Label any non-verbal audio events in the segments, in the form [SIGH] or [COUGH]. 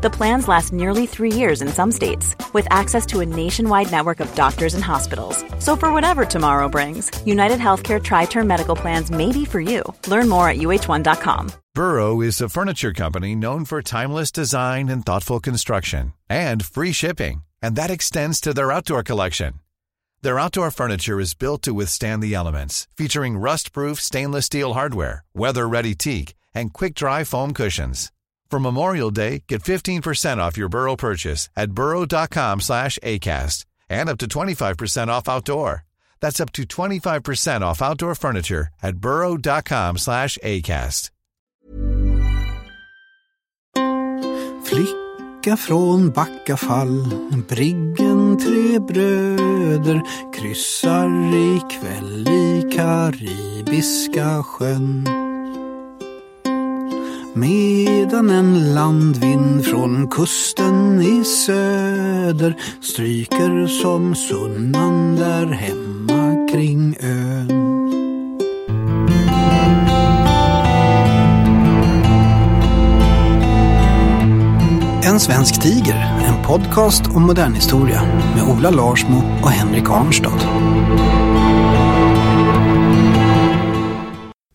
The plans last nearly three years in some states, with access to a nationwide network of doctors and hospitals. So, for whatever tomorrow brings, United Healthcare Tri Term Medical Plans may be for you. Learn more at uh1.com. Burrow is a furniture company known for timeless design and thoughtful construction, and free shipping, and that extends to their outdoor collection. Their outdoor furniture is built to withstand the elements, featuring rust-proof stainless steel hardware, weather-ready teak, and quick-dry foam cushions. For Memorial Day, get 15% off your Burrow purchase at burrow.com slash ACAST and up to 25% off outdoor. That's up to 25% off outdoor furniture at burrow.com slash ACAST. Flicka från Backafall, Briggen tre bröder kryssar ikväll i Karibiska sjön. Medan en landvind från kusten i söder stryker som sunnan där hemma kring ön. En svensk tiger, en podcast om modernhistoria med Ola Larsmo och Henrik Arnstad.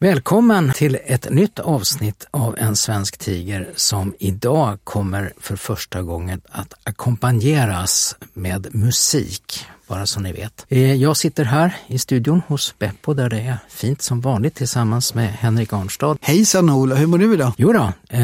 Välkommen till ett nytt avsnitt av En svensk tiger som idag kommer för första gången att ackompanjeras med musik bara så ni vet. Eh, jag sitter här i studion hos Beppo där det är fint som vanligt tillsammans med Henrik Arnstad. Hejsan Ola, hur mår du idag? Jo då, eh,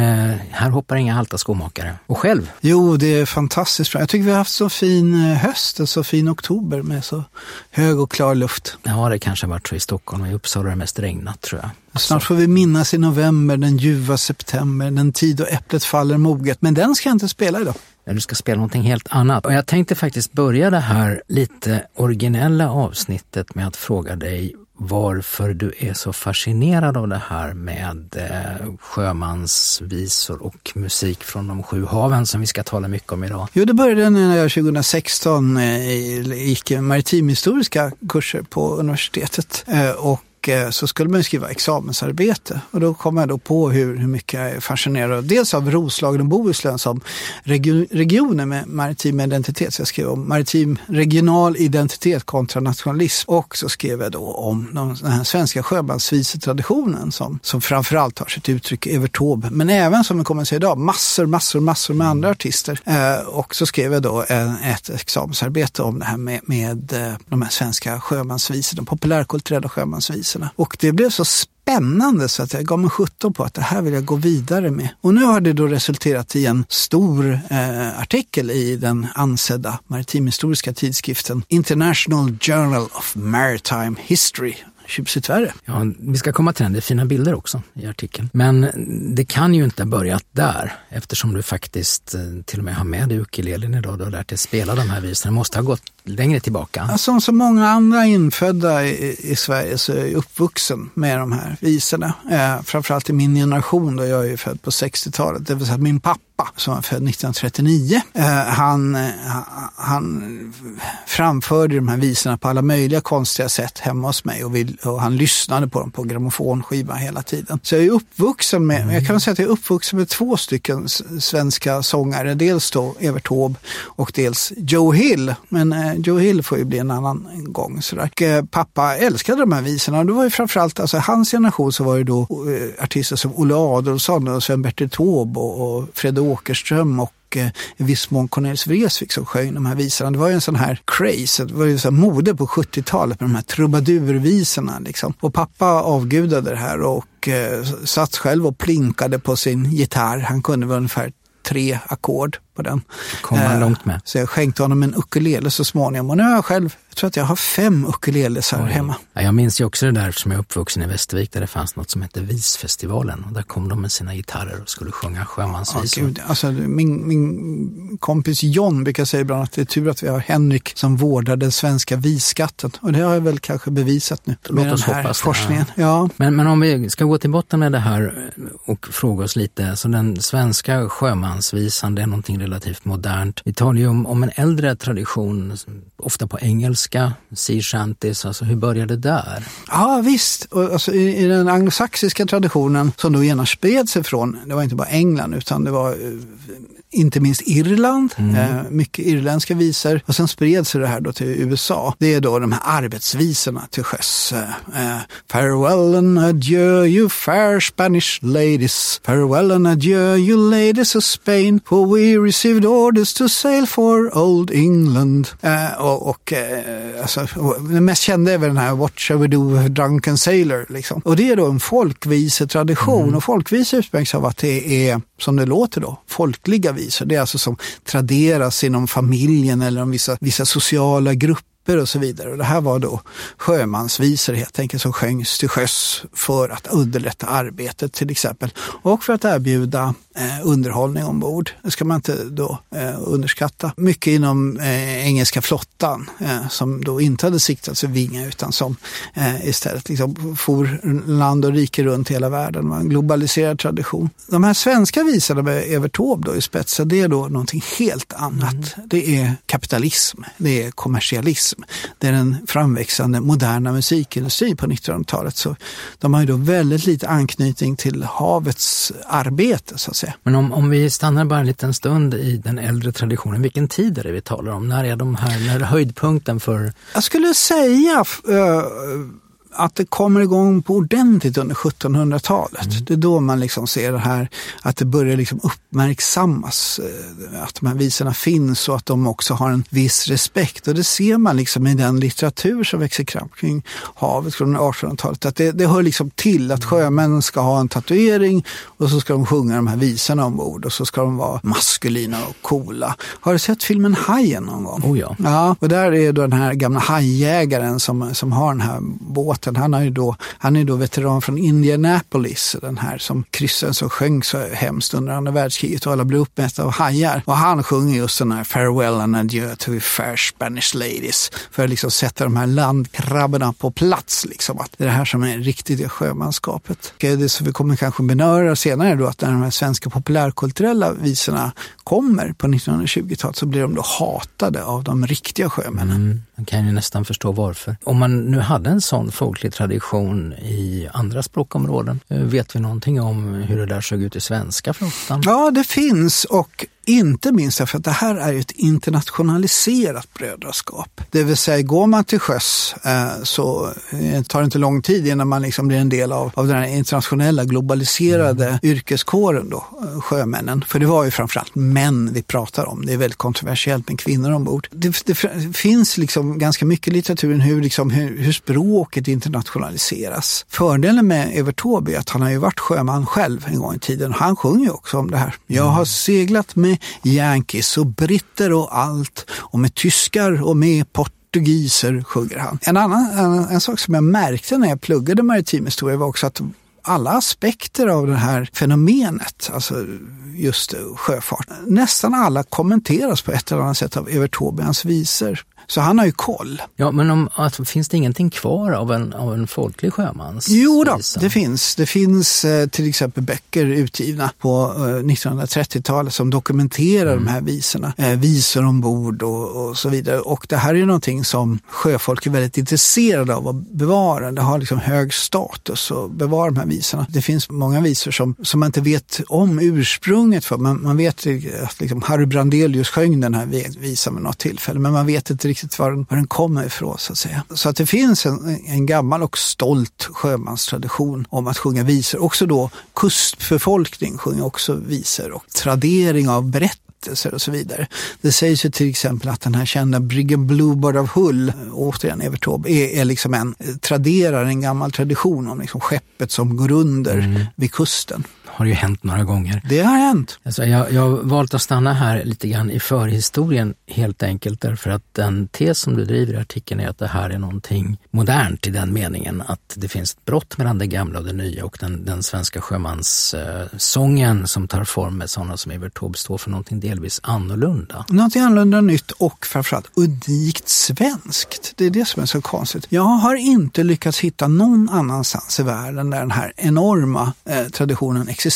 här hoppar inga halta skomakare. Och själv? Jo, det är fantastiskt bra. Jag tycker vi har haft så fin eh, höst och så fin oktober med så hög och klar luft. Ja, det kanske har varit så i Stockholm. I Uppsala har det mest regnat tror jag. Snart får vi minnas i november, den ljuva september, den tid då äpplet faller moget. Men den ska jag inte spela idag när du ska spela någonting helt annat. Och jag tänkte faktiskt börja det här lite originella avsnittet med att fråga dig varför du är så fascinerad av det här med eh, sjömansvisor och musik från de sju haven som vi ska tala mycket om idag. Jo, det började när jag 2016 eh, gick maritimhistoriska kurser på universitetet eh, och och eh, så skulle man skriva examensarbete. Och då kom jag då på hur, hur mycket jag är fascinerad dels av Roslagen och Bohuslän som region, regioner med maritim identitet. Så jag skrev om maritim regional identitet kontra nationalism. Och så skrev jag då om den här svenska sjömansvisetraditionen som, som framförallt har sitt uttryck i Evert Taube. Men även som vi kommer att se idag, massor, massor, massor med andra artister. Eh, och så skrev jag då en, ett examensarbete om det här med, med eh, de här svenska sjömansvisorna, populärkulturella sjömansvisorna priserna. Och det blev så spännande så att jag gav mig sjutton på att det här vill jag gå vidare med. Och nu har det då resulterat i en stor eh, artikel i den ansedda maritimhistoriska tidskriften International Journal of Maritime History tjusigt värre. Ja, vi ska komma till den. Det är fina bilder också i artikeln. Men det kan ju inte ha börjat där eftersom du faktiskt eh, till och med har med dig ukulelen idag. Du har lärt dig spela de här visorna. Det måste ha gått längre tillbaka. Som så många andra infödda i, i Sverige så är jag uppvuxen med de här visorna. Eh, framförallt i min generation då jag är född på 60-talet. Det vill säga min pappa som var född 1939. Eh, han, eh, han framförde de här visorna på alla möjliga konstiga sätt hemma hos mig och, vill, och han lyssnade på dem på grammofonskiva hela tiden. Så jag är uppvuxen med, mm. jag kan säga att jag är uppvuxen med två stycken svenska sångare. Dels då Evert Taube och dels Joe Hill. Men eh, Joe Hill får ju bli en annan gång. Sådär. Och, eh, pappa älskade de här visorna. Det var ju framförallt, alltså hans generation så var det då eh, artister som Olle Adolphson och Sven-Bertil Taube och, och Fred Åkerström och och i viss mån Cornelis Vreeswijk som sjöng de här visorna. Det var ju en sån här craze, det var ju så mode på 70-talet med de här trubadurvisorna. Liksom. Och pappa avgudade det här och eh, satt själv och plinkade på sin gitarr. Han kunde väl ungefär tre ackord på den. Kom han Eh, långt med. Så jag skänkte honom en ukulele så småningom. Och nu har jag själv, jag tror att jag har fem ukuleles här hemma. Ja, jag minns ju också det där som jag är uppvuxen i Västervik där det fanns något som hette Visfestivalen. Och där kom de med sina gitarrer och skulle sjunga Ja, sjömansvisor. gud. Alltså, min, min kompis John brukar säga ibland att det är tur att vi har Henrik som vårdar den svenska visskatten. Och det har jag väl kanske bevisat nu Låt med oss den här hoppas det, forskningen. Ja. Men, men om vi ska gå till botten med det här och fråga oss lite, så den svenska sjömansvisan det är någonting relativt modernt. Vi talar ju om, om en äldre tradition, ofta på engelska, sea shanties, alltså hur började det där? Ja visst, och alltså, i, i den anglosaxiska traditionen som då genast spred sig från, det var inte bara England utan det var eh, inte minst Irland, eh, mycket irländska visor och sen spred sig det här då till USA. Det är då de här arbetsvisorna till sjöss. Eh, eh, Farewell and adieu you fair Spanish ladies, farewell and adieu you ladies of Spain, for we received orders to sail for old England. Och och alltså, den mest kända är väl den här What shall we do drunken sailor? Liksom. Och det är då en folkvisetradition och folkvisor utmärks av att det är, som det låter då, folkliga visor. Det är alltså som traderas inom familjen eller om vissa, vissa sociala grupper och så vidare. Och det här var då sjömansvisor helt enkelt som sjöngs till sjöss för att underlätta arbetet till exempel. Och för att erbjuda eh, underhållning ombord. Det ska man inte då eh, underskatta. Mycket inom eh, engelska flottan eh, som då inte hade siktat sig vinga utan som eh, istället liksom for land och rike runt hela världen. Det var en globaliserad tradition. De här svenska visorna med Evert Taube då i spetsen, det är då någonting helt annat. Det är kapitalism, det är kommersialism, det är den framväxande moderna musikindustrin på 1900-talet. Så de har ju då väldigt lite anknytning till havets arbete så att säga. Men om, om vi stannar bara en liten stund i den äldre traditionen, vilken tid är det vi talar om? När är de här, när är höjdpunkten för Jag skulle säga eh, att det kommer igång på ordentligt under 1700-talet. Det är då man liksom ser det här att det börjar liksom uppmärksammas. eh, Att de här visorna finns och att de också har en viss respekt. Och det ser man liksom i den litteratur som växer fram kring havet från 1800-talet. Att det, det hör liksom till att sjömännen ska ha en tatuering och så ska de sjunga de här visorna ombord och så ska de vara maskulina och coola. Har du sett filmen Hajen någon gång? Oh ja. Ja, och där är då den här gamla hajjägaren som, som har den här båten. Han, har ju då, han är då veteran från Indianapolis, den här som kryssen som sjöng så hemskt under andra världskriget och alla blev uppmätta av hajar. Och han sjunger just den här Farewell and adieu to the fair Spanish ladies för att liksom sätta de här landkrabborna på plats. Liksom. Att det är det här som är riktigt det sjömanskapet. Det som vi kommer kanske benöra senare då att när de här svenska populärkulturella visorna kommer på 1920-talet så blir de då hatade av de riktiga sjömännen. Mm, man kan ju nästan förstå varför. Om man nu hade en sån fråga folklig tradition i andra språkområden, eh, vet vi någonting om hur det där såg ut i svenska flottan? Ja, det finns och inte minst därför att det här är ett internationaliserat brödraskap. Det vill säga, går man till sjöss eh, så eh, tar det inte lång tid innan man liksom blir en del av, av den här internationella globaliserade yrkeskåren då, eh, sjömännen. För det var ju framförallt män vi pratar om. Det är väldigt kontroversiellt med kvinnor ombord. Det, det finns liksom ganska mycket litteratur om hur, liksom, hur, hur språket internationaliseras. Fördelen med Evert Taube är att han har ju varit sjöman själv en gång i tiden. Han sjunger ju också om det här. Jag har seglat med Yankees och britter och allt och med tyskar och med portugiser sjunger han. En annan en, en sak som jag märkte när jag pluggade maritim historia var också att alla aspekter av det här fenomenet, alltså just sjöfart, nästan alla kommenteras på ett eller annat sätt av Evert Taube, hans visor. Så han har ju koll. Ja, men om, alltså, finns det ingenting kvar av en, av en folklig sjömans Jo då, det finns. Det finns eh, till exempel böcker utgivna på eh, 1930-talet som dokumenterar de här visorna. Eh, visor ombord och, och så vidare. Och det här är ju någonting som sjöfolk är väldigt intresserade av att bevara. Det har liksom hög status att bevara de här visorna. Det finns många visor som, som man inte vet om ursprunget för. Man, man vet att liksom Harry Brandelius sjöng den här visan vid något tillfälle, men man vet inte riktigt var den, var den kommer ifrån så att säga. Så att det finns en, en gammal och stolt sjömanstradition om att sjunga visor. Också då kustbefolkning sjunger också visor och tradering av berättelser och så vidare. Det sägs ju till exempel att den här kända Briggen Bluebird av Hull, återigen Evert Taube, är, är liksom en, traderar en gammal tradition om liksom skeppet som går under vid kusten. Har ju hänt några gånger. Det har hänt. Alltså jag, jag har valt att stanna här lite grann i förhistorien helt enkelt därför att den tes som du driver i artikeln är att det här är någonting modernt i den meningen att det finns ett brott mellan det gamla och det nya och den, den svenska sjömanssången som tar form med sådana som Evert Taube står för någonting delvis annorlunda. Någonting annorlunda nytt och framförallt unikt svenskt. Det är det som är så konstigt. Jag har inte lyckats hitta någon annanstans i världen där den här enorma eh, traditionen existerar.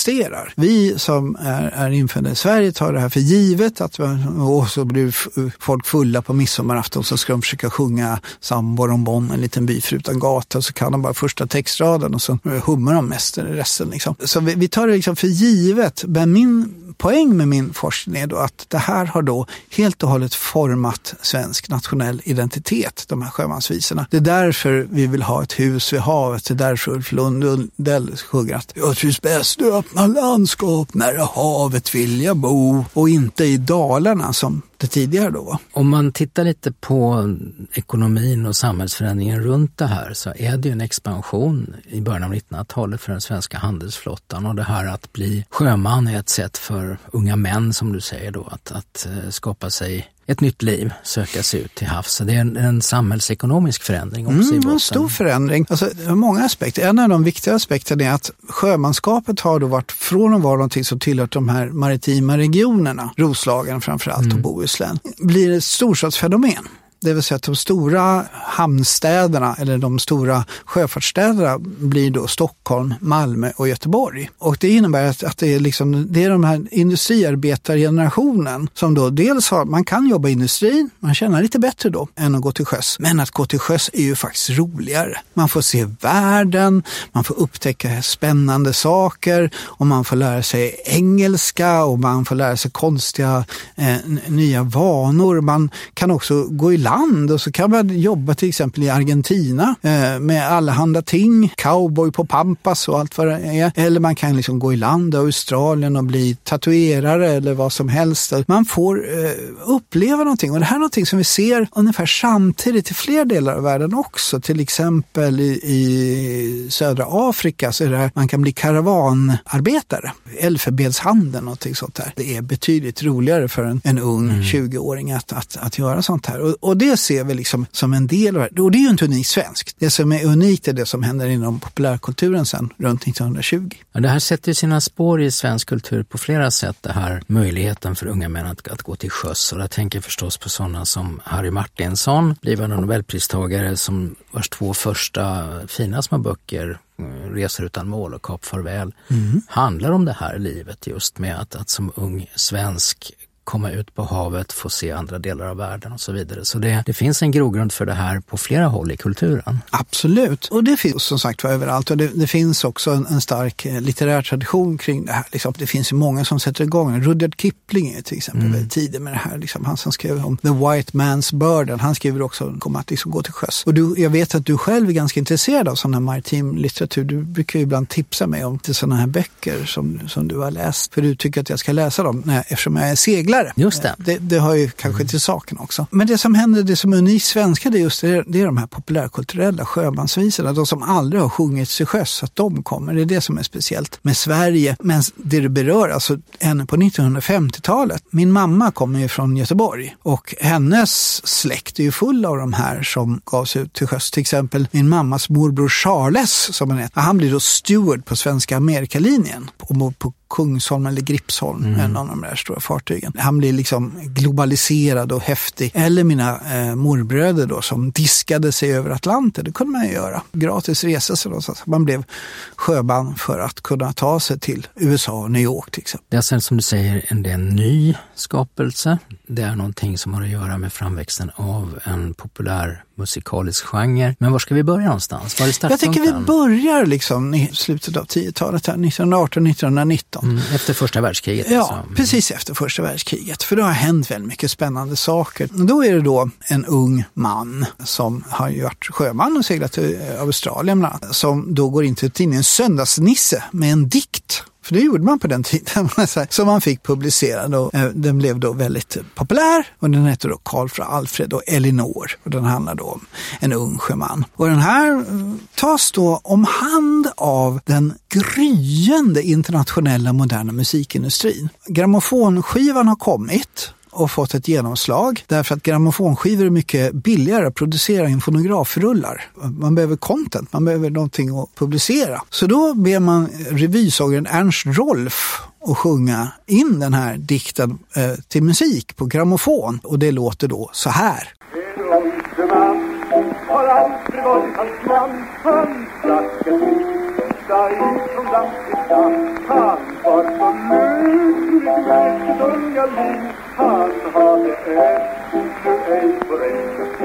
Vi som är, är infödda i Sverige tar det här för givet att och så blir folk fulla på midsommarafton så ska de försöka sjunga Sambor om Bonn, en liten by förutan gata och så kan de bara första textraden och så hummar de mest resten. Liksom. Så vi, vi tar det liksom för givet. Men min poäng med min forskning är då att det här har då helt och hållet format svensk nationell identitet, de här sjömansvisorna. Det är därför vi vill ha ett hus vid havet. Det är därför Ulf Lundell sjunger att jag trivs bäst i öppna landskap, nära havet vill jag bo och inte i Dalarna som det tidigare då. Om man tittar lite på ekonomin och samhällsförändringen runt det här så är det ju en expansion i början av 1900-talet för den svenska handelsflottan och det här att bli sjöman är ett sätt för unga män som du säger då att, att eh, skapa sig ett nytt liv, söka sig ut till havs. Det är en, en samhällsekonomisk förändring också mm, i botten. En stor förändring. Alltså, många aspekter. En av de viktiga aspekterna är att sjömanskapet har då varit från att vara någonting som tillhört de här maritima regionerna, Roslagen framförallt mm. och Bohuslän, blir ett storstadsfenomen. Det vill säga att de stora hamnstäderna eller de stora sjöfartsstäderna blir då Stockholm, Malmö och Göteborg. Och det innebär att, att det, är liksom, det är de här industriarbetargenerationen som då dels har, man kan jobba i industrin, man tjänar lite bättre då än att gå till sjöss. Men att gå till sjöss är ju faktiskt roligare. Man får se världen, man får upptäcka spännande saker och man får lära sig engelska och man får lära sig konstiga eh, nya vanor. Man kan också gå i land land och så kan man jobba till exempel i Argentina eh, med allehanda ting, cowboy på Pampas och allt vad det är. Eller man kan liksom gå i land i Australien och bli tatuerare eller vad som helst. Man får eh, uppleva någonting och det här är någonting som vi ser ungefär samtidigt i fler delar av världen också. Till exempel i, i södra Afrika så är det här, man kan bli karavanarbetare, elfenbenshandeln och sånt där. Det är betydligt roligare för en, en ung mm. 20-åring att, att, att göra sånt här. Och, och det ser vi liksom som en del av det. Och det är ju inte unikt svenskt. Det som är unikt är det som händer inom populärkulturen sen runt 1920. Ja, det här sätter sina spår i svensk kultur på flera sätt. Det här möjligheten för unga män att, att gå till sjöss. Och jag tänker förstås på sådana som Harry Martinsson, blivande nobelpristagare som vars två första fina små böcker eh, Resor utan mål och Kap farväl mm. handlar om det här livet just med att, att som ung svensk komma ut på havet, få se andra delar av världen och så vidare. Så det, det finns en grogrund för det här på flera håll i kulturen. Absolut, och det finns som sagt var överallt och det, det finns också en, en, stark eh, litterär tradition kring det här. Liksom. Det finns ju många som sätter igång. Rudyard Kipling är till exempel mm. väldigt tidig med det här. Liksom. Han som skrev om The White Man's Burden, han skriver också om att liksom gå till sjöss. Och du, jag vet att du själv är ganska intresserad av sån här maritim litteratur. Du brukar ju ibland tipsa mig om till sådana här böcker som, som du har läst. För du tycker att jag ska läsa dem när, eftersom jag är seglare seglare. Just det. det. Det, hör ju kanske mm. till saken också. Men det som händer, det som är unikt svenska, det är just det, det är de här populärkulturella sjömansvisorna. De som aldrig har sjungits till sjöss, att de kommer. Det är det som är speciellt med Sverige. Men det du berör, alltså ännu på 1950-talet. Min mamma kommer ju från Göteborg och hennes släkt är ju full av de här som gavs ut till sjöss. Till exempel min mammas morbror Charles, som han heter. Han blir då steward på Svenska Amerikalinjen ombord på Kungsholm eller Gripsholm, mm. en av de där stora fartygen. Han blir liksom globaliserad och häftig. Eller mina eh, morbröder då som diskade sig över Atlanten, det kunde man ju göra. Gratis resa sig någonstans. Man blev sjöman för att kunna ta sig till USA och New York till exempel. Det är sen som du säger en, en ny skapelse. Det är någonting som har att göra med framväxten av en populär musikalisk genre. Men var ska vi börja någonstans? Var är Jag tycker vi börjar liksom i slutet av 10-talet, 1918-1919. Mm, efter första världskriget? Ja, alltså. Mm. precis efter första världskriget. För det har hänt väldigt mycket spännande saker. Då är det då en ung man som har varit sjöman och seglat till Australien bland annat, som då går in till tidningen Söndagsnisse med en dikt för det gjorde man på den tiden. [LAUGHS] Som man fick publicerad och eh, den blev då väldigt populär. Och den hette då Karl från Alfred och Elinor. Och den handlar då om en ung sjöman. Och den här eh, tas då om hand av den gryende internationella moderna musikindustrin. Grammofonskivan har kommit och fått ett genomslag därför att grammofonskivor är mycket billigare att producera än fonografrullar. Man behöver content, man behöver någonting att publicera. Så då ber man revysångaren Ernst Rolf att sjunga in den här dikten eh, till musik på grammofon och det låter då så här unga liv han hade ännu ej förälskat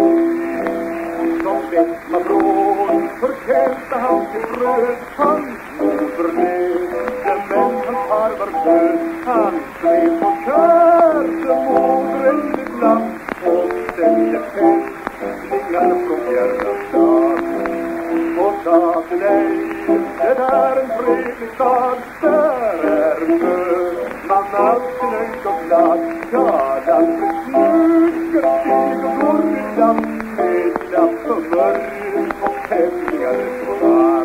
Som bäst bråd, förtjänte han till bröd Hans moder levde men hans far var död Han blev på kär till modern ibland och ställde fästningar från fjärran stad och sa till dig det är en fredlig stad där är född man alltid nöjd och glad Ja, aldrig snygg och gorilla med klapp och mörk och tävlingar på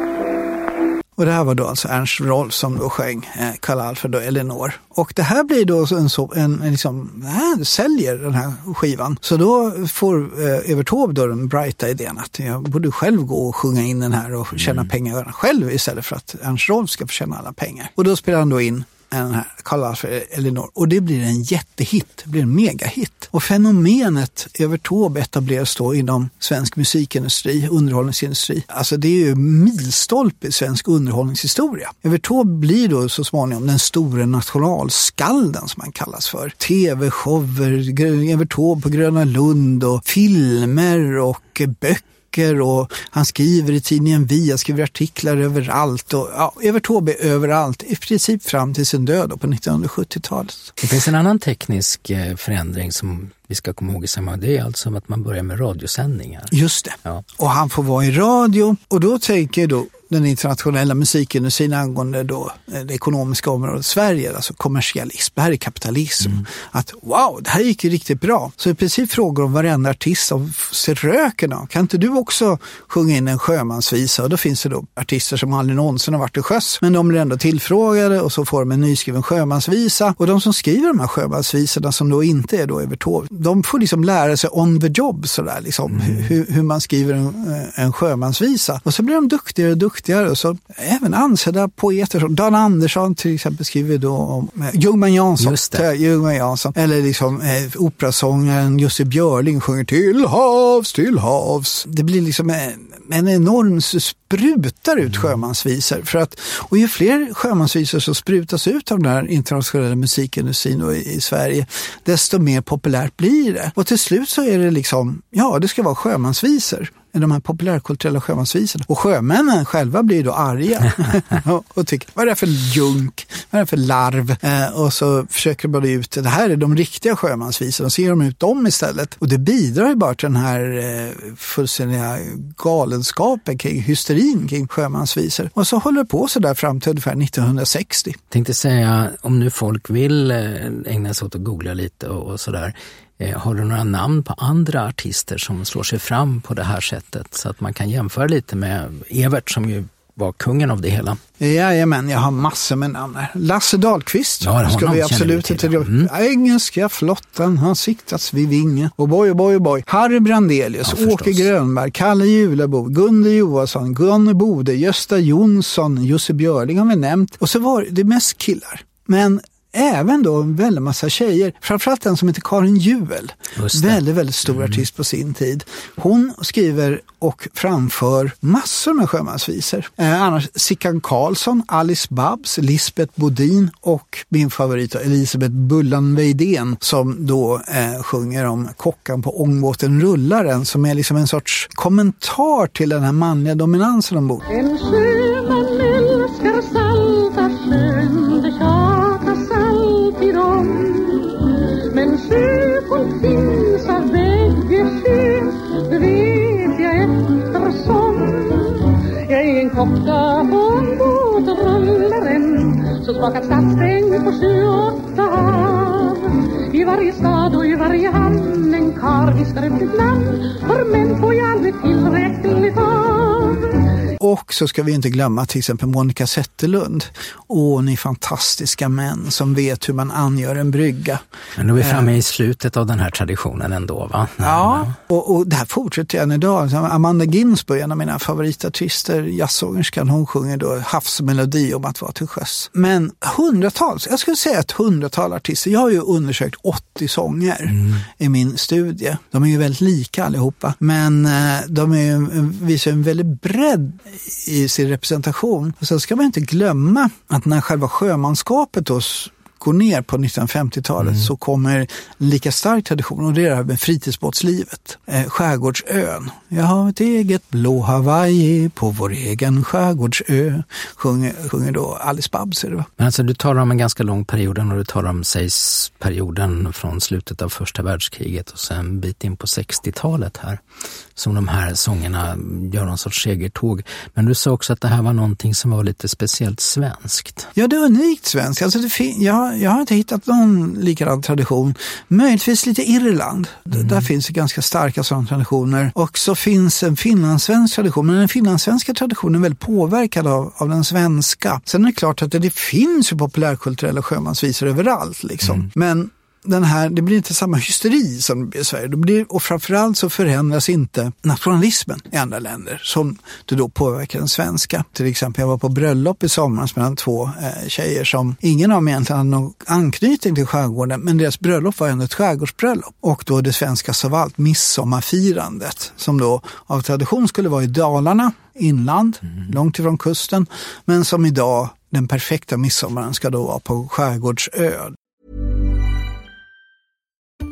och det här var då alltså Ernst Rolf som då sjöng eh, Karl Alfred och Elinor. Och det här blir då en, så, en, en liksom, äh, säljer den här skivan. Så då får eh, Evert Taube då den brighta idén att jag borde själv gå och sjunga in den här och tjäna mm. pengar själv istället för att Ernst Rolf ska få tjäna alla pengar. Och då spelar han då in den här kallas för Elinor. Och det blir en jättehit, det blir en megahit. Och fenomenet Evert Taube etableras då inom svensk musikindustri, underhållningsindustri. Alltså det är ju milstolpe i svensk underhållningshistoria. Evert Taube blir då så småningom den stora nationalskalden som han kallas för. Tv-shower, Evert Taube på Gröna Lund och filmer och böcker böcker och han skriver i tidningen Vi, han skriver artiklar överallt. Och, ja, Evert Taube överallt, i princip fram till sin död på 1970-talet. Det finns en annan teknisk eh, förändring som vi ska komma ihåg i sammanhanget. Det är alltså att man börjar med radiosändningar. Just det. Ja. Och han får vara i radio och då tänker då den internationella musikindustrin angående då eh, det ekonomiska området Sverige, alltså kommersialism, det här är kapitalism. Mm. Att wow, det här gick ju riktigt bra. Så i princip frågar de varenda artist som ser röken då, kan inte du också sjunga in en sjömansvisa? Och då finns det då artister som aldrig någonsin har varit till sjöss, men de blir ändå tillfrågade och så får de en nyskriven sjömansvisa. Och de som skriver de här sjömansvisorna som då inte är då Taube, de får liksom lära sig on the job sådär, liksom, mm. hur, hur, man skriver en, eh, en sjömansvisa. Och så blir de duktigare och duktigare duktigare. Så även ansedda poeter som Dan Andersson till exempel skriver då om eh, Ljungman Jansson. Ljungman Jansson. Eller liksom eh, operasångaren Jussi Björling sjunger Till havs, till havs. Det blir liksom en, en enorm sprutar ut mm. sjömansvisor. För att, och ju fler sjömansvisor som sprutas ut av den här internationella musikindustrin och i, i Sverige, desto mer populärt blir det. Och till slut så är det liksom, ja det ska vara sjömansvisor de här populärkulturella sjömansvisorna. Och sjömännen själva blir då arga [LAUGHS] och tycker, vad är det för junk, vad är det för larv? Eh, och så försöker de ut, det här är de riktiga sjömansvisorna, så ger de ut dem istället. Och det bidrar ju bara till den här eh, fullständiga galenskapen kring hysterin kring sjömansvisor. Och så håller det på så där fram till ungefär 1960. Jag tänkte säga, om nu folk vill eh, ägna sig åt att googla lite och, och sådär, har du några namn på andra artister som slår sig fram på det här sättet så att man kan jämföra lite med Evert som ju var kungen av det hela? Jajamän, jag har massor med namn här. Lasse Dahlqvist ja, ska vi absolut inte glömma. Mm. Engelska flottan har siktats vid Vinge. Och boy, och boy, och boy. Harry Brandelius, ja, Åke Grönberg, Kalle Julabo, Gunde Johansson, Gunne Bode, Gösta Jonsson, Jussi Björling har vi nämnt. Och så var det mest killar. Men även då en väldig massa tjejer. Framförallt den som heter Karin Juel. Väldigt, väldigt stor mm. artist på sin tid. Hon skriver och framför massor med sjömansvisor. Eh, annars Sickan Karlsson, Alice Babs, Lisbeth Bodin och min favorit Elisabeth Bullan Weidén som då eh, sjunger om kockan på ångbåten Rullaren som är liksom en sorts kommentar till den här manliga dominansen ombord. En sjöman rullar en Så så smakar stadsdräng på sju, åtta. I varje stad och i varje hamn en karl viskar ut sitt namn, för män får jag aldrig tillräckligt av. Och så ska vi inte glömma till exempel Monica Zetterlund. Åh, ni fantastiska män som vet hur man angör en brygga. Men nu är vi framme i slutet av den här traditionen ändå va? Ja, och, och det här fortsätter än idag. Amanda Ginsburg, en av mina favoritartister, jazzsångerskan, hon sjunger då havsmelodi om att vara till sjöss. Men hundratals, jag skulle säga ett hundratal artister. Jag har ju undersökt 80 sånger mm. i min studie. De är ju väldigt lika allihopa, men eh, de är, visar en väldigt bredd i sin representation. Och sen ska man inte glömma att när själva sjömanskapet då går ner på 1950-talet mm. så kommer en lika stark tradition och det är det här med fritidsbåtslivet. Eh, skärgårdsön. Jag har ett eget blå Hawaii på vår egen skärgårdsö. Sjunger, sjunger då Alice Babs. Men alltså, du talar om en ganska lång period och du talar om sägs perioden från slutet av första världskriget och sen en bit in på 60-talet här som de här sångerna gör någon sorts segertåg. Men du sa också att det här var någonting som var lite speciellt svenskt. Ja, det är unikt svenskt. Alltså jag, jag har inte hittat någon likadan tradition. Möjligtvis lite Irland. Mm. Där finns det ganska starka sådana traditioner. Och så finns en finlandssvensk tradition. Men den finlandssvenska traditionen är väldigt påverkad av, av den svenska. Sen är det klart att det, det finns ju populärkulturella sjömansvisor överallt. Liksom. Mm. Men den här, det blir inte samma hysteri som i Sverige. Det blir, och framförallt så förändras inte nationalismen i andra länder som det då påverkar den svenska. Till exempel jag var på bröllop i somras mellan två eh, tjejer som ingen av dem egentligen hade någon anknytning till skärgården men deras bröllop var ändå ett skärgårdsbröllop. Och då det svenska allt, midsommarfirandet som då av tradition skulle vara i Dalarna, inland, mm. långt ifrån kusten, men som idag den perfekta midsommaren ska då vara på skärgårdsö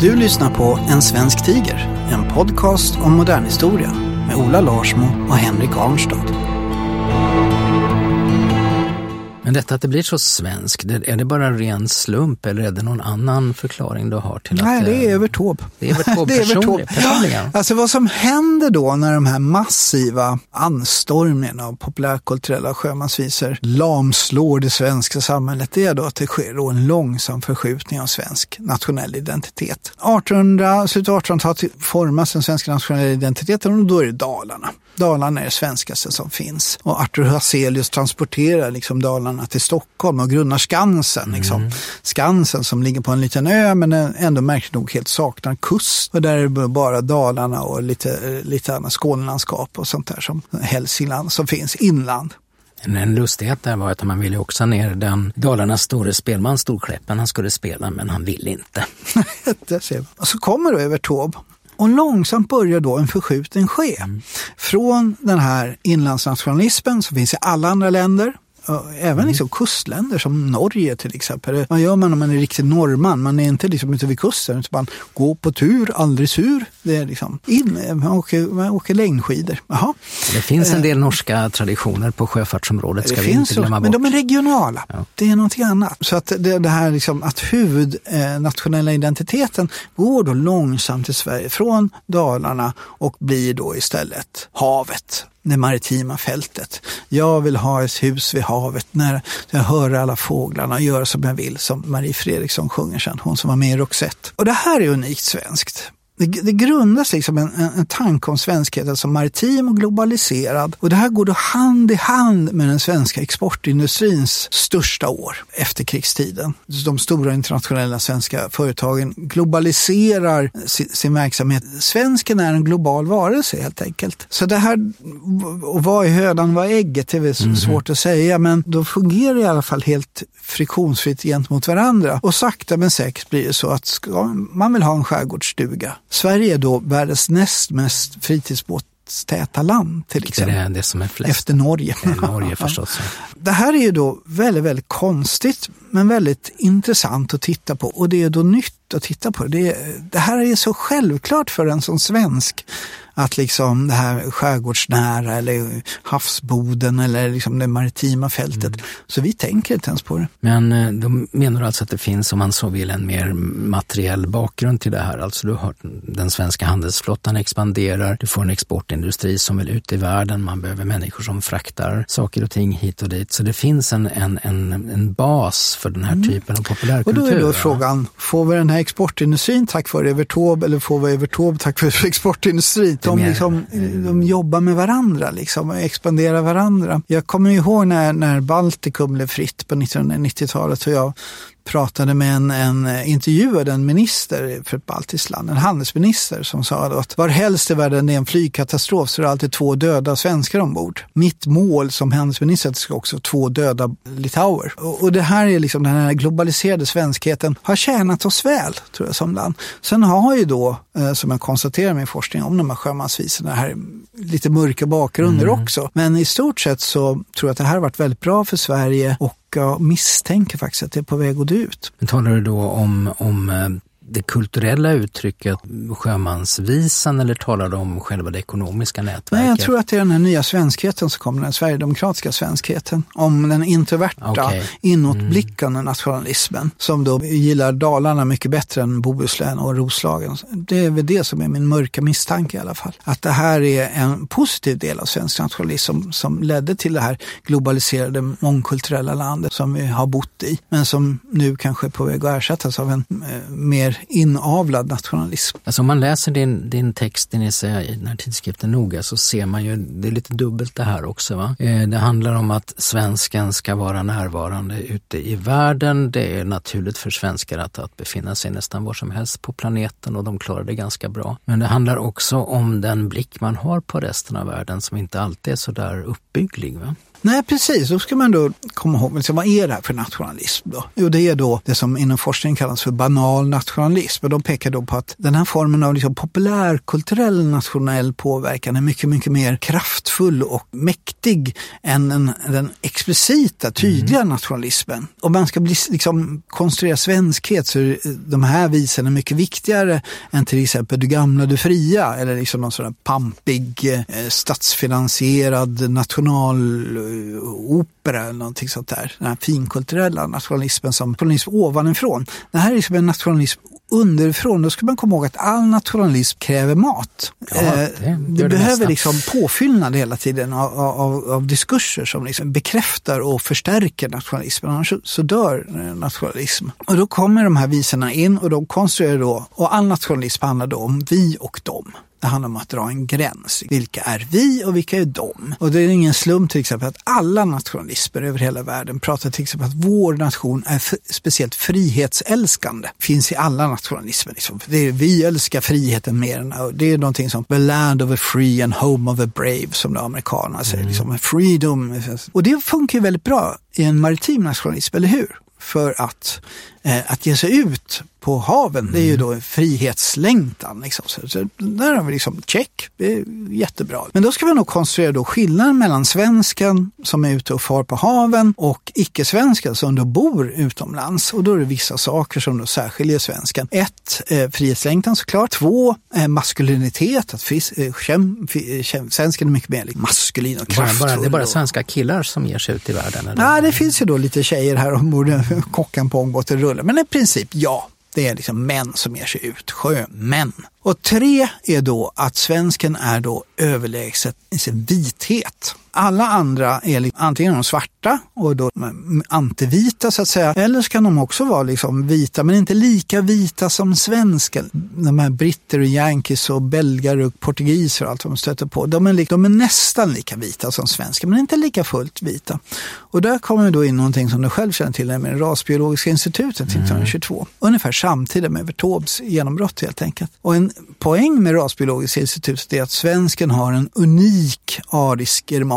Du lyssnar på En svensk tiger, en podcast om modern historia med Ola Larsmo och Henrik Arnstad. Men detta att det blir så svenskt, är det bara ren slump eller är det någon annan förklaring du har? till Nej, att det är över Taube. Det är över Taube [LAUGHS] personligen. Ja, alltså vad som händer då när de här massiva anstormningarna av populärkulturella sjömansvisor lamslår det svenska samhället, det är då att det sker en långsam förskjutning av svensk nationell identitet. 1800, slutet av 1800-talet formas den svenska nationella identiteten och då är det Dalarna. Dalarna är det svenskaste som finns. Och Artur Hazelius transporterar liksom Dalarna till Stockholm och grundar Skansen. Liksom. Mm. Skansen som ligger på en liten ö men ändå märkligt nog helt saknar kust. Och där är det bara Dalarna och lite, lite annat Skånelandskap och sånt där som Hälsingland som finns, inland. En lustighet där var att man ville också ner den Dalarnas store spelman Storkläppen. Han skulle spela men han ville inte. [LAUGHS] det ser man. Och så kommer då över Taube och långsamt börjar då en förskjutning ske. Mm. Från den här inlandsnationalismen som finns i alla andra länder även liksom kustländer som Norge till exempel. Vad gör man om man är riktig norrman? Man är inte liksom ute vid kusten utan man går på tur, aldrig sur. Det är liksom in, man åker, man åker längdskidor. Jaha. Det finns en del norska traditioner på sjöfartsområdet, ska det vi inte glömma bort. men de är regionala. Ja. Det är någonting annat. Så att det, det här liksom, att huvudnationella identiteten går då långsamt i Sverige från Dalarna och blir då istället havet det maritima fältet. Jag vill ha ett hus vid havet när jag hör alla fåglarna och gör som jag vill, som Marie Fredriksson sjunger sen, hon som var med i Roxette. Och det här är unikt svenskt. Det, det grundas liksom en, en, en tanke om svenskheten som maritim och globaliserad. Och det här går då hand i hand med den svenska exportindustrins största år efter krigstiden. De stora internationella svenska företagen globaliserar sin, sin verksamhet. Svensken är en global varelse helt enkelt. Så det här, och vad är hönan, vad är ägget? Det är väl Mhm. svårt att säga, men de fungerar i alla fall helt friktionsfritt gentemot varandra. Och sakta men säkert blir det så att ska man vill ha en skärgårdsstuga. Sverige är då världens näst mest fritidsbåtstäta land till Det exempel. är det som är flest. Efter Norge. Det Norge [LAUGHS] förstås. Det här är ju då väldigt, väldigt konstigt men väldigt intressant att titta på och det är då nytt att titta på. Det, det här är så självklart för en som svensk att liksom det här skärgårdsnära eller havsboden eller liksom det maritima fältet. Mm. Så vi tänker inte ens på det. Men eh, då menar du alltså att det finns, om man så vill, en mer materiell bakgrund till det här? Alltså du har hört den svenska handelsflottan expanderar, du får en exportindustri som vill ut i världen, man behöver människor som fraktar saker och ting hit och dit. Så det finns en, en, en, en bas för den här typen av Och populärkultur. då är då frågan, får vi den här exportindustrin tack vare Evert Taube eller får vi Evert Taube tack vare [LAUGHS] exportindustrin? De, liksom, de jobbar med varandra liksom, och expanderar varandra. Jag kommer ihåg när, när Baltikum blev fritt på 1990-talet och jag pratade med en, en intervjuade en minister för ett baltiskt land, en handelsminister som sa att var helst i världen det är en flygkatastrof så är det alltid två döda svenskar ombord. Mitt mål som handelsminister är att det ska också två döda litauer. Och, och det här är liksom den här globaliserade svenskheten har tjänat oss väl tror jag som land. Sen har ju då, eh, som jag konstaterar i min forskning om de här sjömansvisorna, här lite mörka bakgrunder också. Men i stort sett så tror jag att det här har varit väldigt bra för Sverige och jag misstänker faktiskt att det är på väg att dö ut. Men talar du då om, om eh, det kulturella uttrycket sjömansvisan eller talar om själva det ekonomiska nätverket? Nej, jag tror att det är den här nya svenskheten som kommer, den sverigedemokratiska svenskheten. Om den introverta, Okej. inåtblickande nationalismen som då gillar Dalarna mycket bättre än Bohuslän och Roslagen. Det är väl det som är min mörka misstanke i alla fall. Att det här är en positiv del av svensk nationalism som, som ledde till det här globaliserade mångkulturella landet som vi har bott i. Men som nu kanske är på väg att ersättas av en eh, mer inavlad nationalism. Alltså om man läser din, din text, din essä i den här tidskriften noga så ser man ju, det är lite dubbelt det här också. Va? Eh, det handlar om att svensken ska vara närvarande ute i världen. Det är naturligt för svenskar att, att befinna sig nästan var som helst på planeten och de klarar det ganska bra. Men det handlar också om den blick man har på resten av världen som inte alltid är så där uppbygglig. Va? Nej, precis. Då ska man då komma ihåg, vad är det här för nationalism då? Jo, det är då det som inom forskningen kallas för banal nationalism. Och de pekar då på att den här formen av liksom populärkulturell nationell påverkan är mycket, mycket mer kraftfull och mäktig än den, den explicita, tydliga nationalismen. Om man ska bli, liksom, konstruera svenskhet så är de här visorna mycket viktigare än till exempel Du gamla, du fria eller liksom någon sån här pampig, eh, statsfinansierad nationalopera eller någonting sånt där. Den här finkulturella nationalismen som nationalism ovanifrån. Det här är liksom en nationalism underifrån. Då ska man komma ihåg att all nationalism kräver mat. Ja, Eh, det du det behöver mesta. liksom påfyllnad hela tiden av, av, av diskurser som liksom bekräftar och förstärker nationalismen. Annars så, dör eh, nationalism. Och då kommer de här visorna in och de konstruerar då, och all nationalism handlar då om vi och dem. Det handlar om att dra en gräns. Vilka är vi och vilka är de? Och det är ingen slump till exempel att alla nationalismer över hela världen pratar till exempel att vår nation är speciellt frihetsälskande. Finns i alla nationalismer. Liksom. Det är, vi älskar friheten mer än, och det är någonting som the land of the free and home of the brave som de amerikanerna säger. Liksom, freedom. Och det funkar väldigt bra i en maritim nationalism, eller hur? För att, att ge sig ut på haven. Det är ju då frihetslängtan. Liksom. Så, så där har vi liksom check, det är jättebra. Men då ska vi nog konstruera då skillnaden mellan svensken som är ute och far på haven och icke-svensken som då bor utomlands. Och då är det vissa saker som då särskiljer svensken. Ett, eh, frihetslängtan såklart. Två, eh, maskulinitet. Att fis, eh, käm, fi, käm, svensken är mycket mer maskulin och kraftfull. bara, det är bara svenska killar som ger sig ut i världen? Eller? Nej, det finns ju då lite tjejer här ombord, [LAUGHS] kockan på ångbåten rullar. Men i princip ja, det är liksom män som ger sig ut, sjömän. Och tre är då att svensken är då överlägset i sin vithet. Alla andra är liksom, antingen de svarta och då mm, antivita så att säga. Eller så kan de också vara liksom vita men inte lika vita som svensken. De här britter och yankees och belgare och portugiser och allt vad de stöter på. De är, de är nästan lika vita som svensken men inte lika fullt vita. Och där kommer då in någonting som du själv känner till, nämligen Rasbiologiska institutet 1922. Ungefär samtidigt med Evert Taubes genombrott helt enkelt. Och en poäng med Rasbiologiska institutet är att svensken har en unik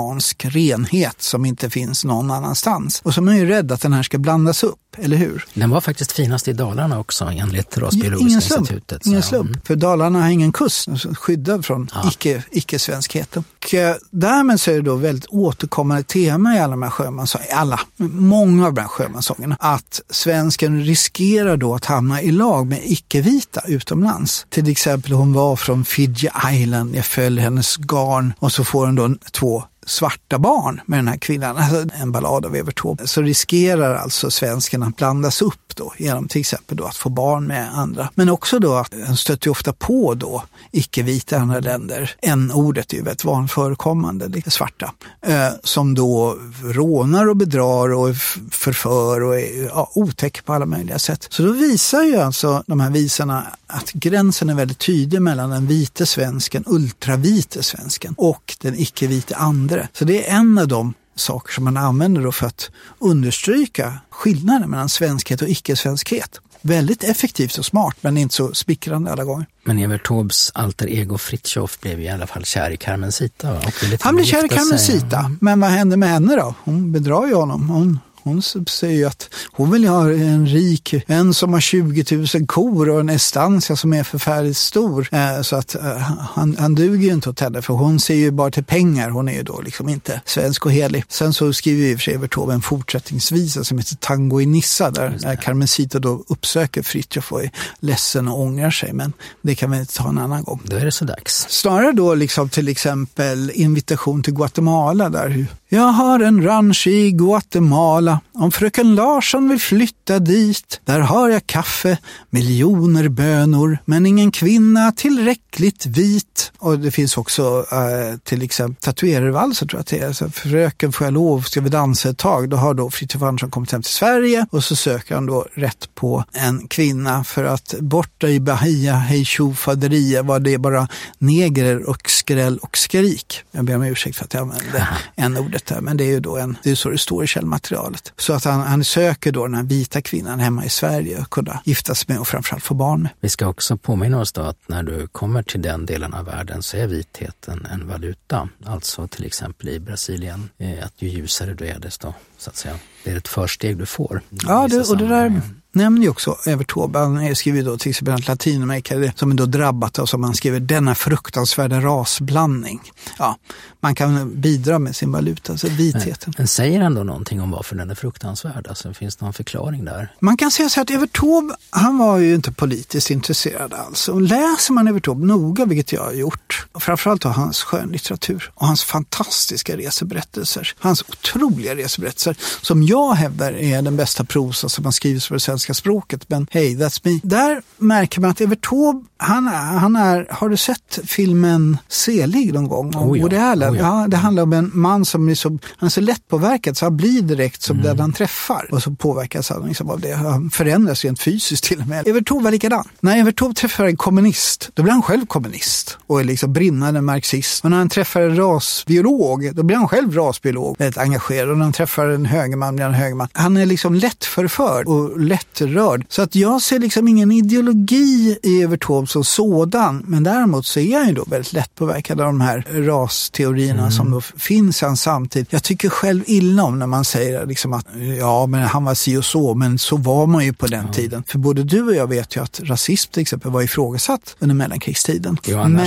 arisk-germansk renhet som inte finns någon annanstans. Och som är ju rädd att den här ska blandas upp, eller hur? Den var faktiskt finast i Dalarna också enligt Rasbiologiska Ingen slump. institutet. så- Ingen slump. Mm. För Dalarna har ingen kust, skyddad från icke, icke-svenskheten. Och eh, därmed så är det då väldigt återkommande tema i alla de här sjömanssångerna, alla, många av de här sjömanssångerna, att svensken riskerar då att hamna i lag med icke-vita utomlands. Till exempel hon var från Fiji Island, jag föll hennes garn och så får hon då två svarta barn med den här kvinnan, alltså en ballad av Evert Taube, så riskerar alltså svensken att blandas upp då genom till exempel då att få barn med andra. Men också då att en stöter ofta på då icke-vita andra länder. En-ordet är ju väldigt vanligt förekommande, lite svarta, eh, som då rånar och bedrar och förför och är ja, otäck på alla möjliga sätt. Så då visar ju alltså de här visarna att gränsen är väldigt tydlig mellan den vite svensken, ultravite svensken och den icke-vite andre. Så det är en av de saker som man använder då för att understryka skillnaden mellan svenskhet och icke-svenskhet. Väldigt effektivt och smart men inte så smickrande alla gånger. Men Evert Taubes alter ego Fritiof blev ju i alla fall kär i Carmencita. Han med kär i. Carmencita, men vad händer med henne då? Hon bedrar ju honom. Hon, hon säger ju att hon vill ha en rik, en som har 20 000 kor och en estancia som är förfärligt stor. Eh, så att eh, han, han duger ju inte åt henne för hon ser ju bara till pengar. Hon är ju då liksom inte svensk och helig. Sen så skriver ju i och för sig Taube en fortsättningsvisa som heter Tango i Nissa där Carmencita då uppsöker Fritiof och är ledsen och ångrar sig. Men det kan vi inte ta en annan gång. Då är det så dags. Snarare då liksom till exempel invitation till Guatemala där. Jag har en ranch i Guatemala. Om fröken Larsson vill flytta dit. Där har jag kaffe, miljoner bönor, men ingen kvinna tillräckligt vit. Och det finns också eh, till exempel tatuerarvalser tror jag att det är. Så, fröken får jag lov, ska vi dansa ett tag? Då har då Fritiof Andersson kommit hem till Sverige och så söker han då rätt på en kvinna för att borta i Bahia, hej faderia var det bara negrer och skräll och skrik. Jag ber om ursäkt för att jag använde [LAUGHS] en ordet där, men det är ju då en, det är så det står i källmaterialet. Så att han, han söker då den här vita kvinnan hemma i Sverige att kunna gifta sig med och framförallt få barn med. Vi ska också påminna oss då att när du kommer till den delen av världen så är vitheten en valuta. Alltså till exempel i Brasilien, eh, att ju ljusare du är desto, så att säga, det är ett försteg du får. Ja, det, och det där nämner ju också Evert Taube. Han skriver då till exempel Latinamerika som är då drabbat av, som han skriver, denna fruktansvärda rasblandning. Ja, man kan bidra med sin valuta, alltså vitheten. Men säger han då någonting om varför den är fruktansvärd? Alltså, finns det någon förklaring där? Man kan säga så här att Evert Taube, han var ju inte politiskt intresserad alls. Och läser man Evert Taube noga, vilket jag har gjort, och framförallt av hans skönlitteratur och hans fantastiska reseberättelser, hans otroliga reseberättelser, som jag hävdar är den bästa prosa som har skrivits för det svenska språket. Men hey, that's me. Där märker man att Evert Taube, han han är har du sett filmen Selig någon gång? Om Oh ja, Woody Allen? oh ja. ja, det handlar om en man som är så, han är så lättpåverkad så han blir direkt som Mm. den han träffar. Och så påverkas han liksom av det. Han förändras rent fysiskt till och med. Evert Taube var likadan. När Evert Taube träffar en kommunist, då blir han själv kommunist och är liksom brinnande marxist. Och när han träffar en rasbiolog, då blir han själv rasbiolog, väldigt engagerad. Och när han träffar en högerman blir han högerman. Han är liksom lätt förförd och lätt jätterörd. Så att jag ser liksom ingen ideologi i Evert Taube som sådan. Men däremot så är han ju då väldigt lättpåverkad av de här rasteorierna mm. som då finns hans samtid. Jag tycker själv illa om när man säger liksom att ja, men han var si och så, men så var man ju på den ja. tiden. För både du och jag vet ju att rasism till exempel var ifrågasatt under mellankrigstiden. Jo, men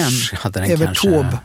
Evert kanske... Taube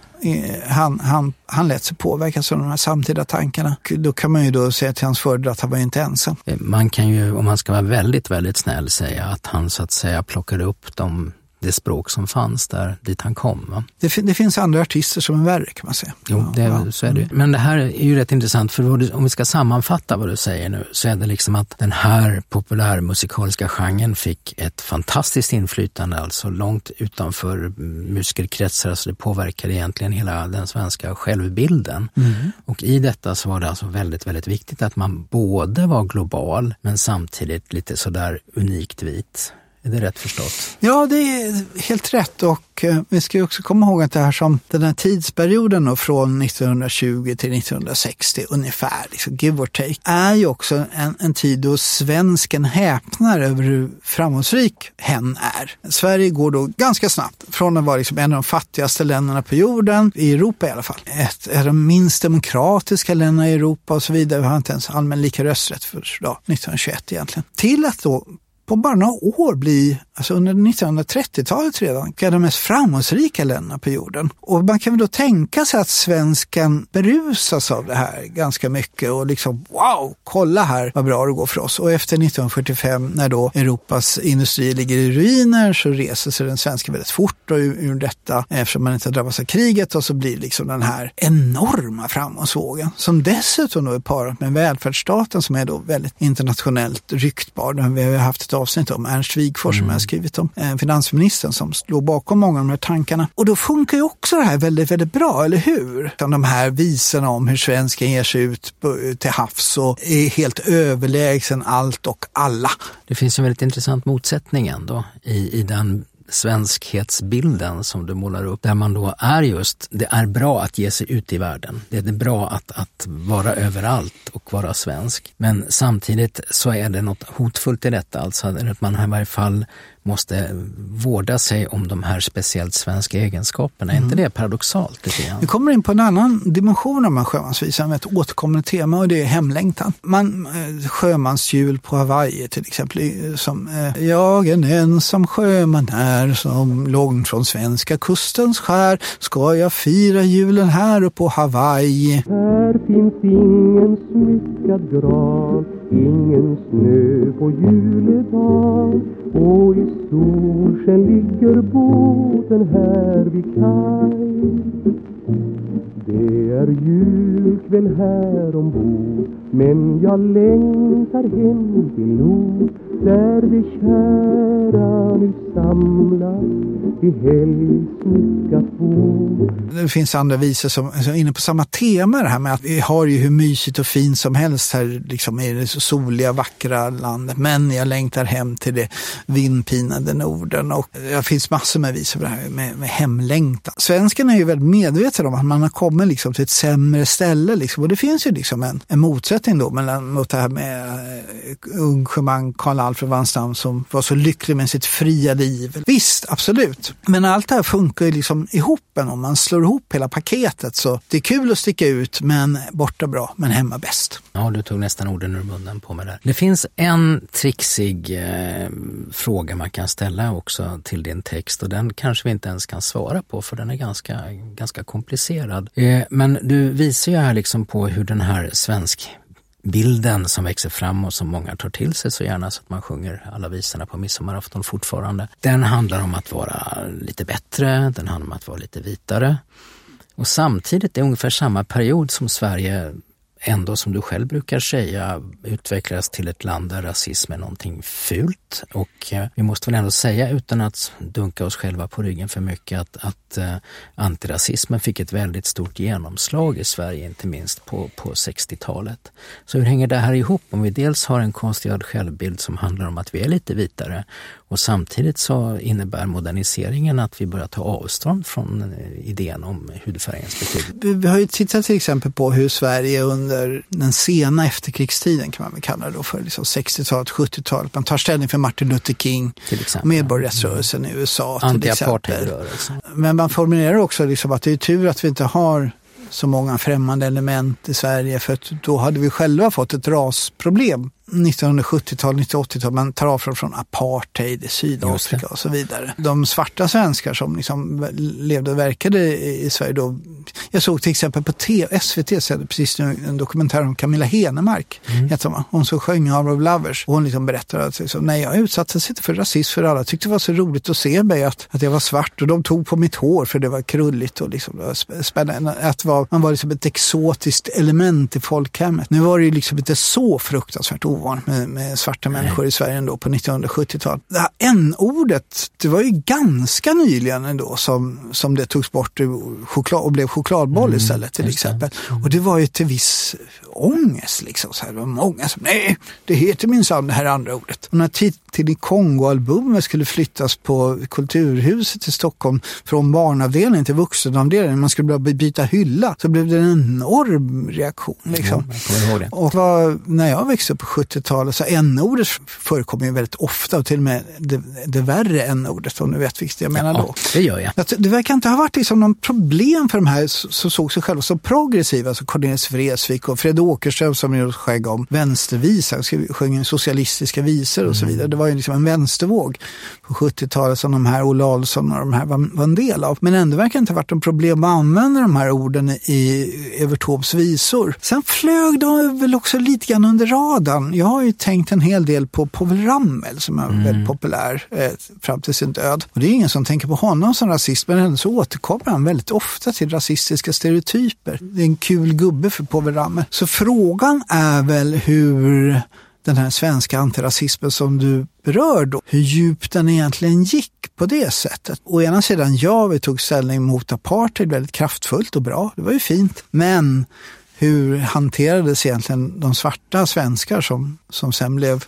han, han, han lät sig påverkas av de här samtida tankarna. Då kan man ju då säga till hans fördel att han var inte ensam. Eh, man kan ju, om man ska vara väldigt, väldigt snäll, säga att han så att säga plockade upp de det språk som fanns där dit han kom. Det, det, finns andra artister som är värre kan man säga. Jo, det, ja. så är det Men det här är ju rätt intressant för om vi ska sammanfatta vad du säger nu så är det liksom att den här populärmusikaliska genren fick ett fantastiskt inflytande, alltså långt utanför musikerkretsar, så det påverkade egentligen hela den svenska självbilden. Mm. Och i detta så var det alltså väldigt, väldigt viktigt att man både var global men samtidigt lite sådär unikt vit. Är det rätt förstått? Ja, det är helt rätt. Och eh, vi ska också komma ihåg att det här som den här tidsperioden då, från 1920 till 1960 ungefär, liksom give or take, är ju också en, en tid då svensken häpnar över hur framgångsrik hen är. Sverige går då ganska snabbt från att vara liksom en av de fattigaste länderna på jorden, i Europa i alla fall, ett av de minst demokratiska länderna i Europa och så vidare. Vi har inte ens allmän lika rösträtt för då, 1921 egentligen. Till att då på bara några år bli, alltså under 1930-talet redan, de mest framgångsrika länderna på jorden. Och man kan väl då tänka sig att svensken berusas av det här ganska mycket och liksom wow, kolla här vad bra det går för oss. Och efter 1945 när då Europas industri ligger i ruiner så reser sig den svenska väldigt fort och ur, ur detta eftersom man inte drabbas av kriget och så blir liksom den här enorma framgångsvågen som dessutom då är parat med välfärdsstaten som är då väldigt internationellt ryktbar. Vi har haft ett avsnitt om, Ernst Wigforss mm. som jag har skrivit om, eh, finansministern som låg bakom många av de här tankarna. Och då funkar ju också det här väldigt, väldigt bra, eller hur? De här visorna om hur svensken ger sig ut till havs och är helt överlägsen allt och alla. Det finns en väldigt intressant motsättning ändå i, i den svenskhetsbilden som du målar upp, där man då är just, det är bra att ge sig ut i världen. Det är bra att, att vara överallt och vara svensk. Men samtidigt så är det något hotfullt i detta, alltså att man i varje fall måste vårda sig om de här speciellt svenska egenskaperna. Mm. Är inte mm. det paradoxalt? Vi kommer in på en annan dimension av sjömansvisan, ett återkommande tema och det är hemlängtan. Man, eh, sjömansjul på Hawaii till exempel, som eh, jag en ensam sjöman är som långt från svenska kustens skär ska jag fira julen här och på Hawaii. Här finns ingen smyckad grav, ingen snö på juledag och i solsken ligger båten här vid kaj. Det är julkväll här ombord. Men jag längtar hem till nord. Där de kära nu samlas i helgsmyckat bord Det finns andra visor som, som är inne på samma tema det här med att vi har ju hur mysigt och fint som helst här liksom i det så soliga vackra landet men jag längtar hem till det vindpinade Norden och det finns massor med visor med, med, med hemlängtan. Svensken är ju väldigt medveten om att man har kommit liksom till ett sämre ställe liksom. och det finns ju liksom en, en motsättning då mellan mot det här med Ungsjöman, ung sjöman Karl Alfred Wanstam som var så lycklig med sitt fria liv. Visst, absolut. Men allt det här funkar ju liksom ihop en om man slår ihop hela paketet så det är kul att sticka ut men borta bra men hemma bäst. Ja, du tog nästan orden ur munnen på mig där. Det finns en trixig eh, fråga man kan ställa också till din text och den kanske vi inte ens kan svara på för den är ganska, ganska komplicerad. Eh, men du visar ju här liksom på hur den här svensk bilden som växer fram och som många tar till sig så gärna så att man sjunger alla visorna på midsommarafton fortfarande. Den handlar om att vara lite bättre, den handlar om att vara lite vitare. Och samtidigt är ungefär samma period som Sverige ändå, som du själv brukar säga, utvecklas till ett land där rasism är någonting fult. Och eh, vi måste väl ändå säga, utan att dunka oss själva på ryggen för mycket, att, att eh, antirasismen fick ett väldigt stort genomslag i Sverige, inte minst på, på 60-talet. Så hur hänger det här ihop? Om vi dels har en konstruerad självbild som handlar om att vi är lite vitare och samtidigt så innebär moderniseringen att vi börjar ta avstånd från eh, idén om hudfärgens betydelse. Vi har ju tittat till exempel på hur Sverige under den sena efterkrigstiden kan man väl kalla det då för liksom 60-talet, 70-talet. Man tar ställning för Martin Luther King, Till exempel. medborgarrättsrörelsen i USA. Anti-apartheidrörelsen. Men man formulerar också liksom att det är tur att vi inte har så många främmande element i Sverige för att då hade vi själva fått ett rasproblem. 1970-tal, 1980-tal, man tar avstånd från apartheid i Sydafrika och så vidare. De svarta svenskar som liksom levde och verkade i Sverige då. Jag såg till exempel på T- SVT så hade precis nu en dokumentär om Camilla Henemark. Heter hon. hon som sjöng Hour of Lovers. Och hon liksom berättade att liksom, nej, jag utsattes inte för rasism för alla tyckte det var så roligt att se mig att, att jag var svart och de tog på mitt hår för det var krulligt och liksom, spännande. Att var, man var liksom ett exotiskt element i folkhemmet. Nu var det ju liksom inte så fruktansvärt ovanligt med, med svarta människor i Sverige ändå på 1970-talet. Det här n-ordet, det var ju ganska nyligen ändå som, som det togs bort ur choklad, och blev chokladboll istället till exempel. Och det var ju till viss ångest liksom. Så här, det var många som, nej, det heter minsann det här andra ordet. Och när Titeln i Kongo-albumet skulle flyttas på Kulturhuset i Stockholm från barnavdelningen till vuxenavdelningen, man skulle börja byta hylla, så blev det en enorm reaktion. Liksom. Det. Och vad, när jag växte upp på 70-talet så n-ordet förekommer ju väldigt ofta och till och med det, det värre n-ordet om du vet vilket jag menar då. Ja, det gör jag. Att det verkar inte ha varit liksom någon problem för de här som såg sig själva som progressiva, alltså Cornelis Vreeswijk och Fred Åkerström som gjorde skägg om vänstervisa, sjöng socialistiska visor och så vidare. Det var ju liksom en vänstervåg på 70-talet som de här Olle Ahlson och de här var, var en del av. Men ändå verkar det inte ha varit någon problem att använda de här orden i Evert Taubes visor. Sen flög de väl också lite grann under radarn. Jag har ju tänkt en hel del på Povel Ramel som är väldigt populär eh, fram till sin död. Och det är ingen som tänker på honom som rasist men ändå så återkommer han väldigt ofta till rasistiska stereotyper. Det är en kul gubbe för Povel Ramel. Så frågan är väl hur den här svenska antirasismen som du berör då, hur djupt den egentligen gick på det sättet. Å ena sidan, ja, vi tog ställning mot apartheid väldigt kraftfullt och bra, det var ju fint. Men hur hanterades egentligen de svarta svenskar som, som sen blev,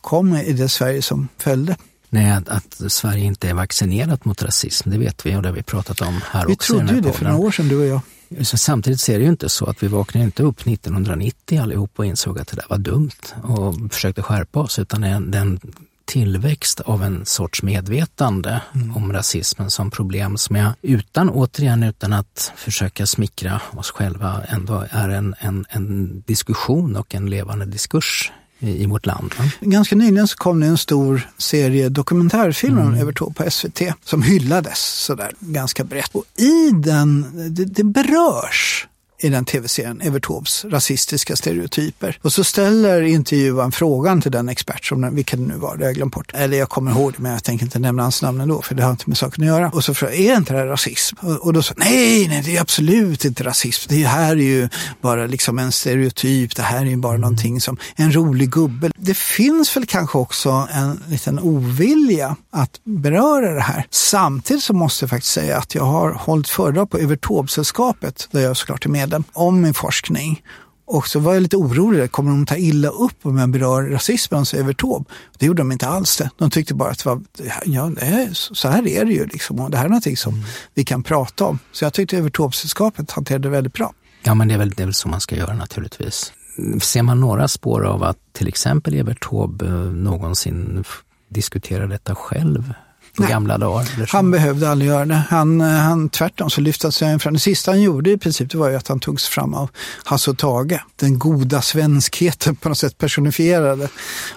kom i det Sverige som följde? Nej, att, att Sverige inte är vaccinerat mot rasism, det vet vi och det har vi pratat om här Vi också. i den trodde ju det för några år sedan, du och jag. Samtidigt så är det ju inte så att vi vaknade inte upp 1990 allihop och insåg att det där var dumt och försökte skärpa oss, utan den tillväxt av en sorts medvetande om rasismen som problem som jag utan, återigen utan att försöka smickra oss själva, ändå är en, en, en diskussion och en levande diskurs i, i vårt land. va? Ganska nyligen så kom det en stor serie dokumentärfilmer om Evert Taube på SVT som hyllades sådär ganska brett. Och i den, det, det berörs i den tv-serien Evert Taubes rasistiska stereotyper. Och så ställer intervjuaren frågan till den expert, som den, vilken det nu var, det har jag glömt bort. Eller jag kommer ihåg det, men jag tänker inte nämna hans namn ändå, för det har inte med saken att göra. Och så frågar är inte det här rasism? Och, och då sa nej, nej, det är absolut inte rasism. Det här är ju bara liksom en stereotyp, det här är ju bara någonting som en rolig gubbe. Det finns väl kanske också en liten ovilja att beröra det här. Samtidigt så måste jag faktiskt säga att jag har hållit föredrag på Evert Taube-sällskapet, där jag såklart är medlem, om min forskning. Och så var jag lite orolig, kommer de ta illa upp om jag berör rasismen hos Evert Taube? Det gjorde de inte alls det. De tyckte bara att det var, ja, det är, så här är det ju liksom. Och det här är någonting som vi kan prata om. Så jag tyckte Evert Taube-sällskapet hanterade det väldigt bra. Ja, men det är, väl, det är väl så man ska göra naturligtvis. Ser man några spår av att till exempel Evert Taube eh, någonsin diskuterar detta själv på Nej. gamla dagar? Han behövde aldrig göra det. Han, eh, han tvärtom så lyfte han fram. Det sista han gjorde i princip det var ju att han togs fram av Hasse och Tage. Den goda svenskheten på något sätt personifierade.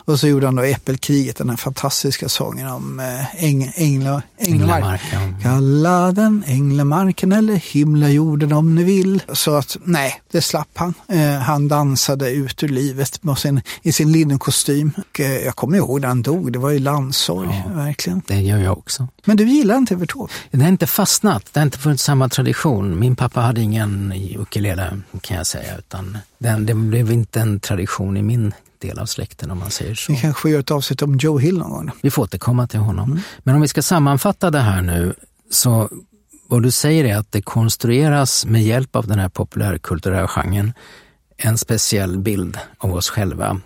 Och så gjorde han då Äppelkriget, den här fantastiska sången om eh, äng, ängla, änglamark. Änglamark, ja. Kalla den änglamarken eller himlajorden om ni vill. Så att nej, det slapp han. Eh, han dansade ut ur livet med sin, i sin linnenkostym. Och, eh, jag kommer ihåg när han dog, det var ju landssorg, verkligen. Det gör jag också. Men du gillar inte Evert Taube? Det har inte fastnat, det har inte funnits samma tradition. Min pappa hade ingen ukulele kan jag säga, utan den, det blev inte en tradition i min del av släkten om man säger så. Vi kanske göra ett avsnitt om Joe Hill någon gång. Vi får återkomma till honom. Men om vi ska sammanfatta det här nu, så vad du säger är att det konstrueras med hjälp av den här populärkulturella genren en speciell bild av oss själva.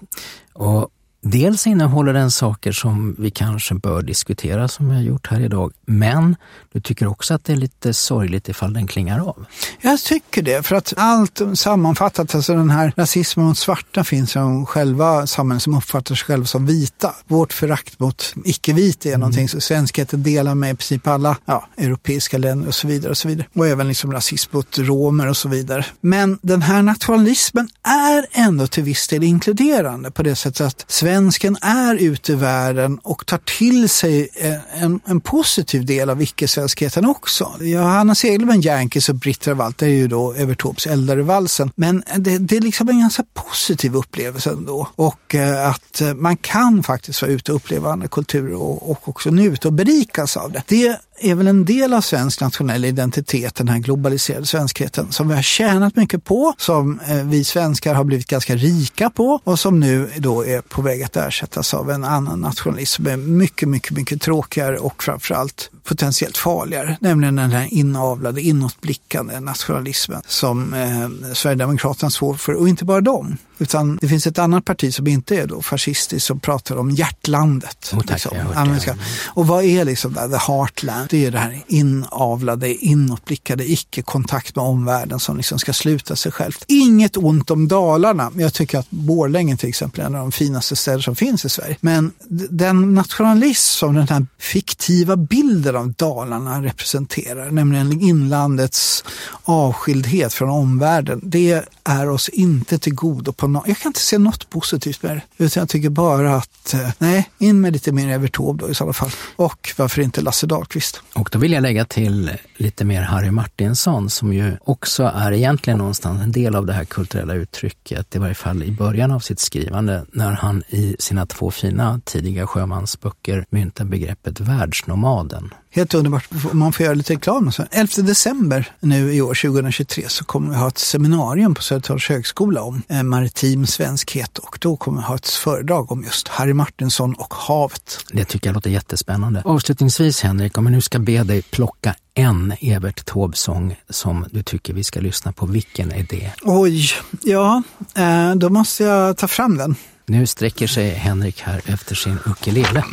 Och Dels innehåller den saker som vi kanske bör diskutera som vi har gjort här idag, men du tycker också att det är lite sorgligt ifall den klingar av? Jag tycker det, för att allt sammanfattat, alltså den här rasismen mot svarta finns i själva samhället som uppfattar sig själva som vita. Vårt förakt mot icke-vita är mm. någonting som svenskheten delar med i princip alla ja, europeiska länder och så vidare. Och så vidare. Och även liksom rasism mot romer och så vidare. Men den här nationalismen är ändå till viss del inkluderande på det sättet att svensken är ute i världen och tar till sig en, en positiv del av icke-svenskheten också. Johanna Segelman, Yankees och Britt Ravalt är ju då Evert Taubes Eldare-valsen. Men det, det, är liksom en ganska positiv upplevelse ändå. Och eh, att eh, man kan faktiskt vara ute och uppleva andra kulturer och, och också njuta och berikas av det. Det är väl en del av svensk nationell identitet, den här globaliserade svenskheten, som vi har tjänat mycket på, som eh, vi svenskar har blivit ganska rika på och som nu då är på väg att ersättas av en annan nationalism som är mycket, mycket, mycket tråkigare och framförallt potentiellt farligare, nämligen den här inavlade, inåtblickande nationalismen som eh, Sverigedemokraterna står för, och inte bara dem. Utan det finns ett annat parti som inte är då fascistiskt som pratar om hjärtlandet. Oh, tack, liksom. Och vad är liksom det, the heartland? Det är det här inavlade, inåtblickade, icke-kontakt med omvärlden som liksom ska sluta sig självt. Inget ont om Dalarna, jag tycker att Borlänge till exempel är en av de finaste städer som finns i Sverige. Men den nationalism som den här fiktiva bilden av Dalarna representerar, nämligen inlandets avskildhet från omvärlden, det är oss inte till godo på no Jag kan inte se något positivt med det. Utan jag tycker bara att, eh, nej, in med lite mer Evert Taube då i så fall. Och varför inte Lasse Dahlqvist? Och då vill jag lägga till lite mer Harry Martinsson som ju också är egentligen någonstans en del av det här kulturella uttrycket, i varje fall i början av sitt skrivande, när han i sina två fina tidiga sjömansböcker myntar begreppet världsnomaden. Helt underbart. Man får göra lite reklam. 11 december nu i år, 2023, så kommer vi ha ett seminarium på Södertörns högskola om eh, maritim svenskhet och då kommer vi ha ett föredrag om just Harry Martinsson och havet. Det tycker jag låter jättespännande. Avslutningsvis Henrik, om jag nu ska be dig plocka en Evert Taube-sång som du tycker vi ska lyssna på, vilken är det? Oj, ja, eh, då måste jag ta fram den. Nu sträcker sig Henrik här efter sin ukulele.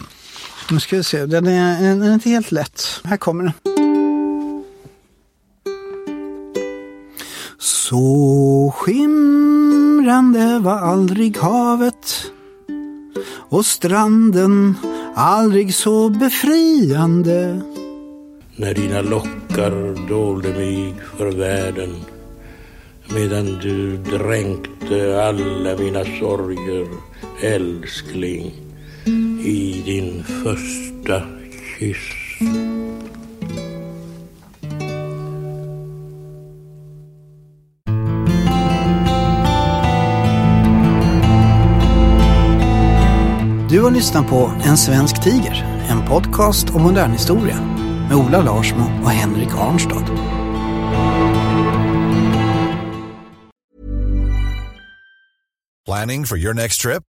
Nu ska vi se, den är, den är inte helt lätt. Här kommer den. Så skimrande var aldrig havet och stranden aldrig så befriande. När dina lockar dolde mig för världen medan du dränkte alla mina sorger, älskling i din första kyss. Du har lyssnat på En svensk tiger, en podcast om modern historia med Ola Larsmo och Henrik Arnstad. Planning for your next trip?